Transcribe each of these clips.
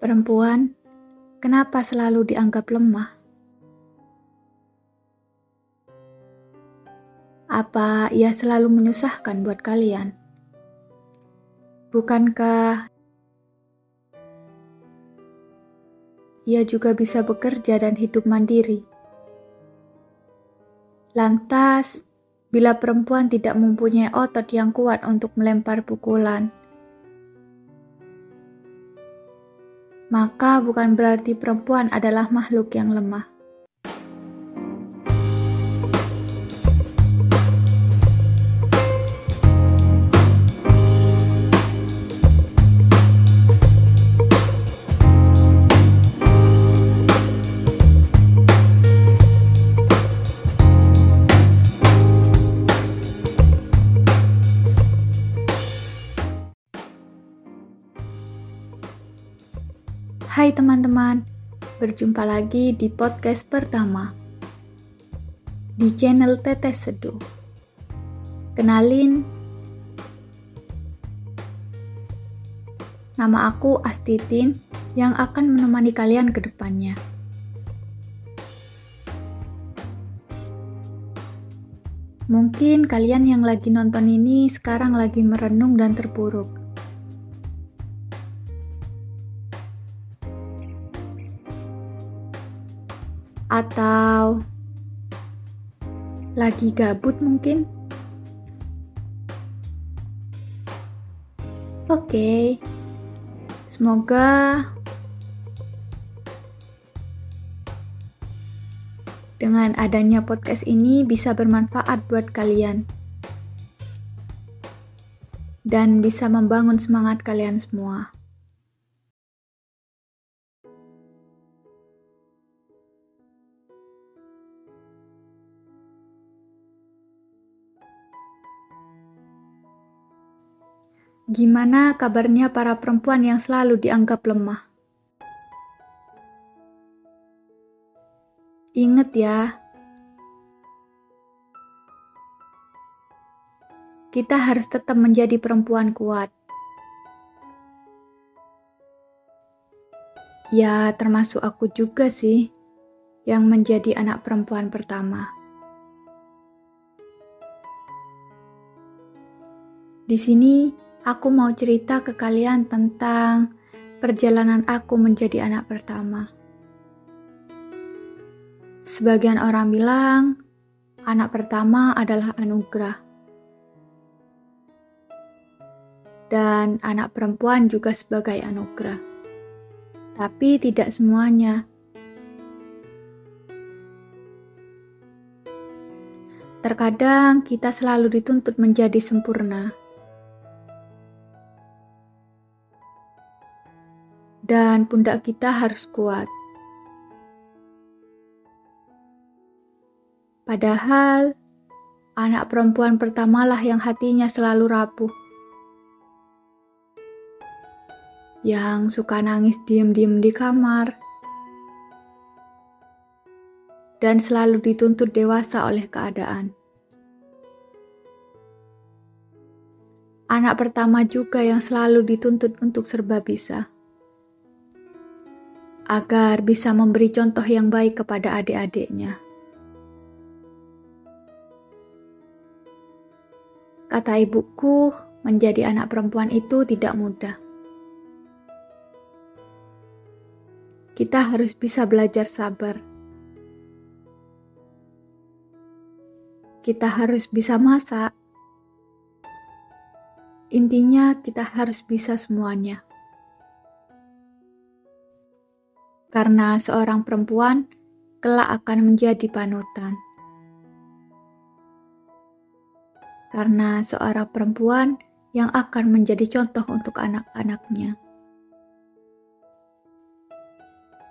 Perempuan, kenapa selalu dianggap lemah? Apa ia selalu menyusahkan buat kalian? Bukankah ia juga bisa bekerja dan hidup mandiri? Lantas, bila perempuan tidak mempunyai otot yang kuat untuk melempar pukulan, maka bukan berarti perempuan adalah makhluk yang lemah. Hai teman-teman, berjumpa lagi di podcast pertama di channel Tetes Seduh. Kenalin, nama aku Astitin yang akan menemani kalian ke depannya. Mungkin kalian yang lagi nonton ini sekarang lagi merenung dan terpuruk atau lagi gabut mungkin. Oke, semoga dengan adanya podcast ini bisa bermanfaat buat kalian dan bisa membangun semangat kalian semua. Gimana kabarnya para perempuan yang selalu dianggap lemah? Ingat ya, kita harus tetap menjadi perempuan kuat. Ya, termasuk aku juga sih yang menjadi anak perempuan pertama. Di sini aku mau cerita ke kalian tentang perjalanan aku menjadi anak pertama. Sebagian orang bilang anak pertama adalah anugerah. Dan anak perempuan juga sebagai anugerah. Tapi tidak semuanya. Terkadang kita selalu dituntut menjadi sempurna dan pundak kita harus kuat. Padahal, anak perempuan pertamalah yang hatinya selalu rapuh. Yang suka nangis diem-diem di kamar. Dan selalu dituntut dewasa oleh keadaan. Anak pertama juga yang selalu dituntut untuk serba bisa agar bisa memberi contoh yang baik kepada adik-adiknya. Kata ibuku, menjadi anak perempuan itu tidak mudah. Kita harus bisa belajar sabar. Kita harus bisa masak. Intinya, kita harus bisa semuanya. Karena seorang perempuan kelak akan menjadi panutan. Karena seorang perempuan yang akan menjadi contoh untuk anak-anaknya.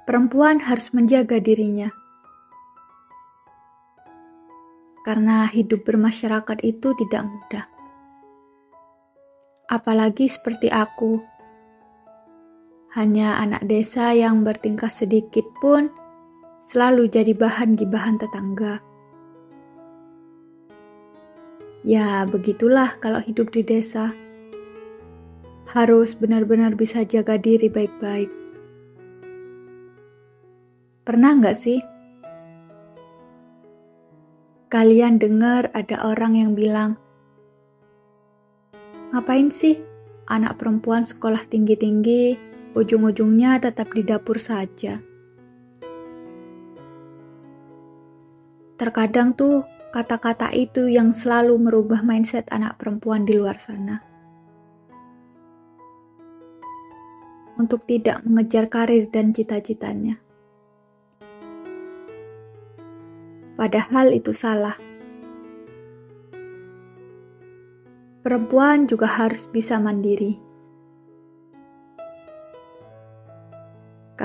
Perempuan harus menjaga dirinya. Karena hidup bermasyarakat itu tidak mudah. Apalagi seperti aku hanya anak desa yang bertingkah sedikit pun selalu jadi bahan gibahan tetangga. Ya, begitulah kalau hidup di desa. Harus benar-benar bisa jaga diri baik-baik. Pernah nggak sih? Kalian dengar ada orang yang bilang, Ngapain sih anak perempuan sekolah tinggi-tinggi, ujung-ujungnya tetap di dapur saja? Terkadang tuh kata-kata itu yang selalu merubah mindset anak perempuan di luar sana. Untuk tidak mengejar karir dan cita-citanya. Padahal itu salah. Perempuan juga harus bisa mandiri.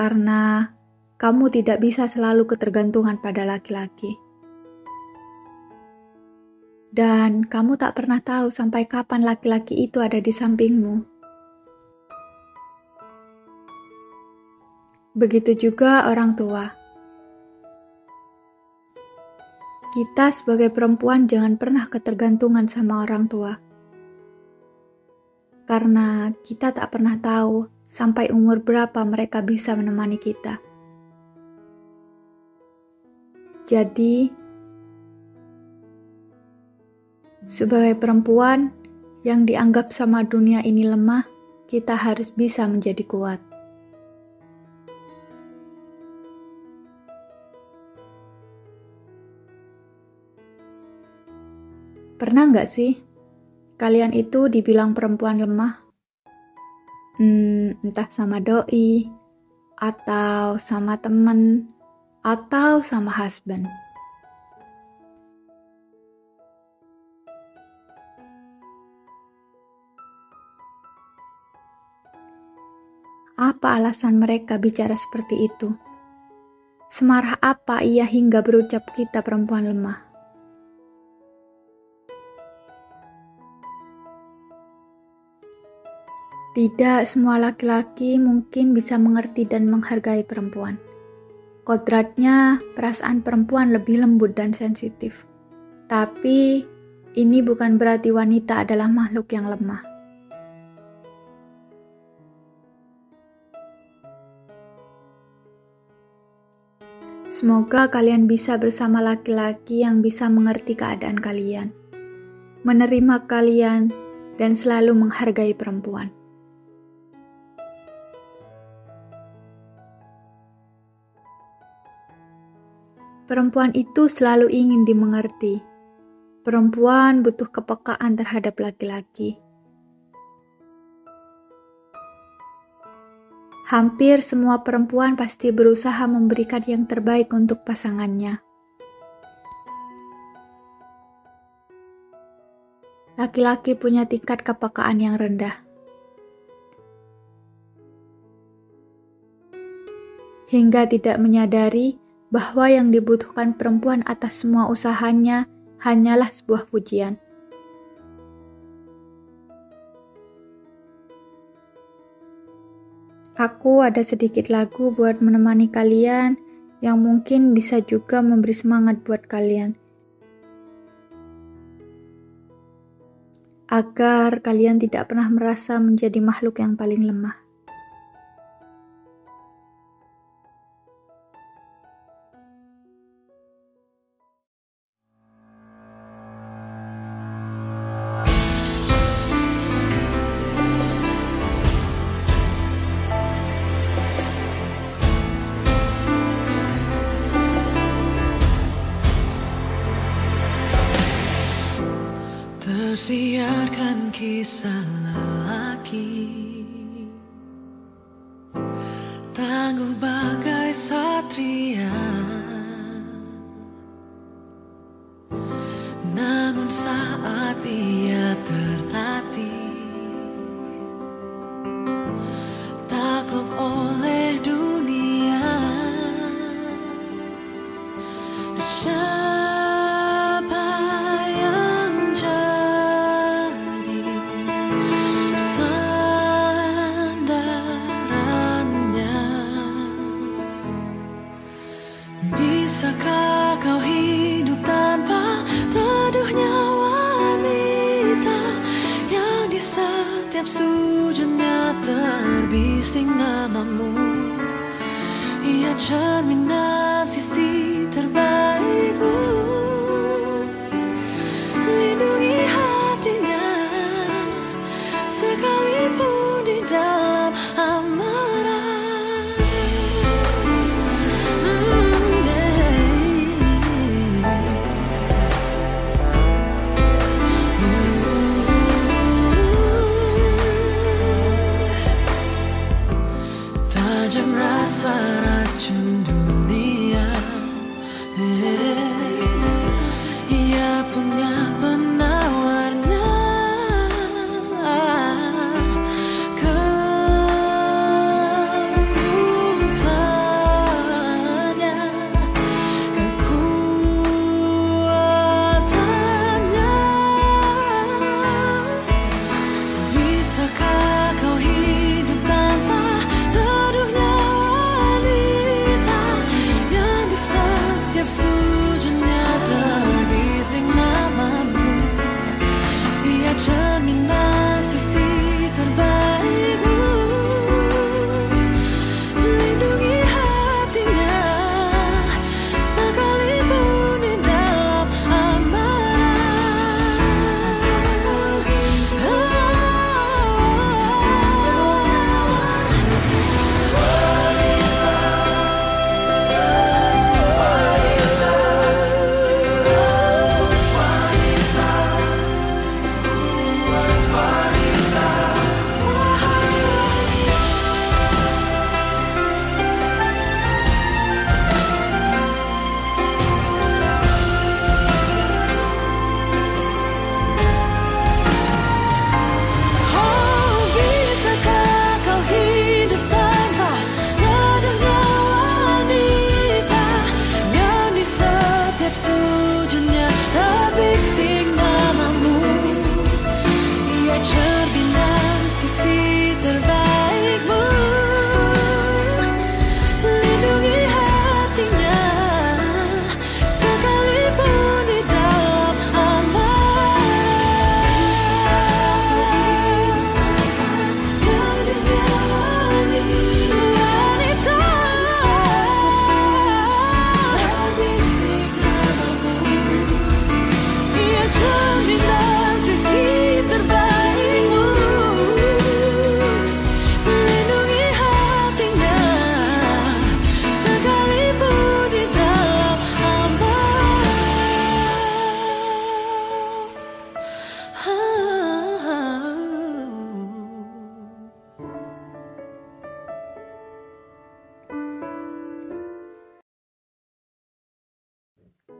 Karena kamu tidak bisa selalu ketergantungan pada laki-laki. Dan kamu tak pernah tahu sampai kapan laki-laki itu ada di sampingmu. Begitu juga orang tua Kita sebagai perempuan jangan pernah ketergantungan sama orang tua. Karena kita tak pernah tahu sampai umur berapa mereka bisa menemani kita. Jadi, sebagai perempuan yang dianggap sama dunia ini lemah, kita harus bisa menjadi kuat. Pernah nggak sih kalian itu dibilang perempuan lemah? Hmm, entah sama doi, atau sama temen, atau sama husband. Apa alasan mereka bicara seperti itu? Semarah apa ia hingga berucap kita perempuan lemah? Tidak semua laki-laki mungkin bisa mengerti dan menghargai perempuan. Kodratnya, perasaan perempuan lebih lembut dan sensitif. Tapi, ini bukan berarti wanita adalah makhluk yang lemah. Semoga kalian bisa bersama laki-laki yang bisa mengerti keadaan kalian, menerima kalian, dan selalu menghargai perempuan. Perempuan itu selalu ingin dimengerti. Perempuan butuh kepekaan terhadap laki-laki. Hampir semua perempuan pasti berusaha memberikan yang terbaik untuk pasangannya. Laki-laki punya tingkat kepekaan yang rendah. Hingga tidak menyadari bahwa yang dibutuhkan perempuan atas semua usahanya hanyalah sebuah pujian. Aku ada sedikit lagu buat menemani kalian yang mungkin bisa juga memberi semangat buat kalian. Agar kalian tidak pernah merasa menjadi makhluk yang paling lemah. Tersiarkan kisah lelaki setiap sujudnya terbising namamu. Ia cerminan sisi terbaikmu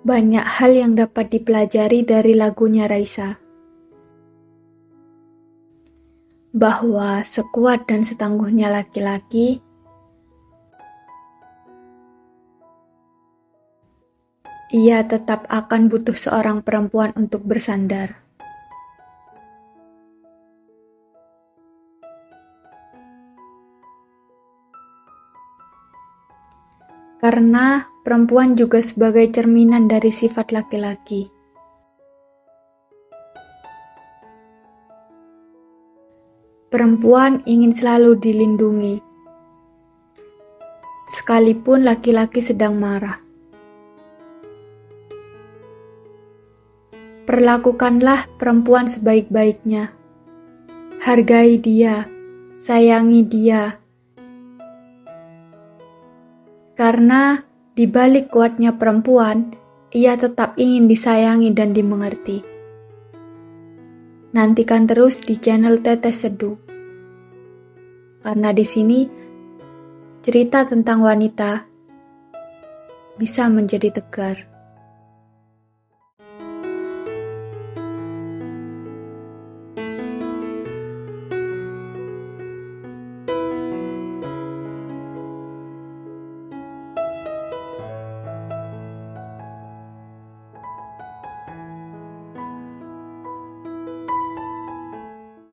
Banyak hal yang dapat dipelajari dari lagunya Raisa. Bahwa sekuat dan setangguhnya laki-laki, ia tetap akan butuh seorang perempuan untuk bersandar. Karena perempuan juga sebagai cerminan dari sifat laki-laki. Perempuan ingin selalu dilindungi, sekalipun laki-laki sedang marah. Perlakukanlah perempuan sebaik-baiknya. Hargai dia, sayangi dia. Karena di balik kuatnya perempuan, ia tetap ingin disayangi dan dimengerti. Nantikan terus di channel Tetes Seduh. Karena di sini cerita tentang wanita bisa menjadi tegar.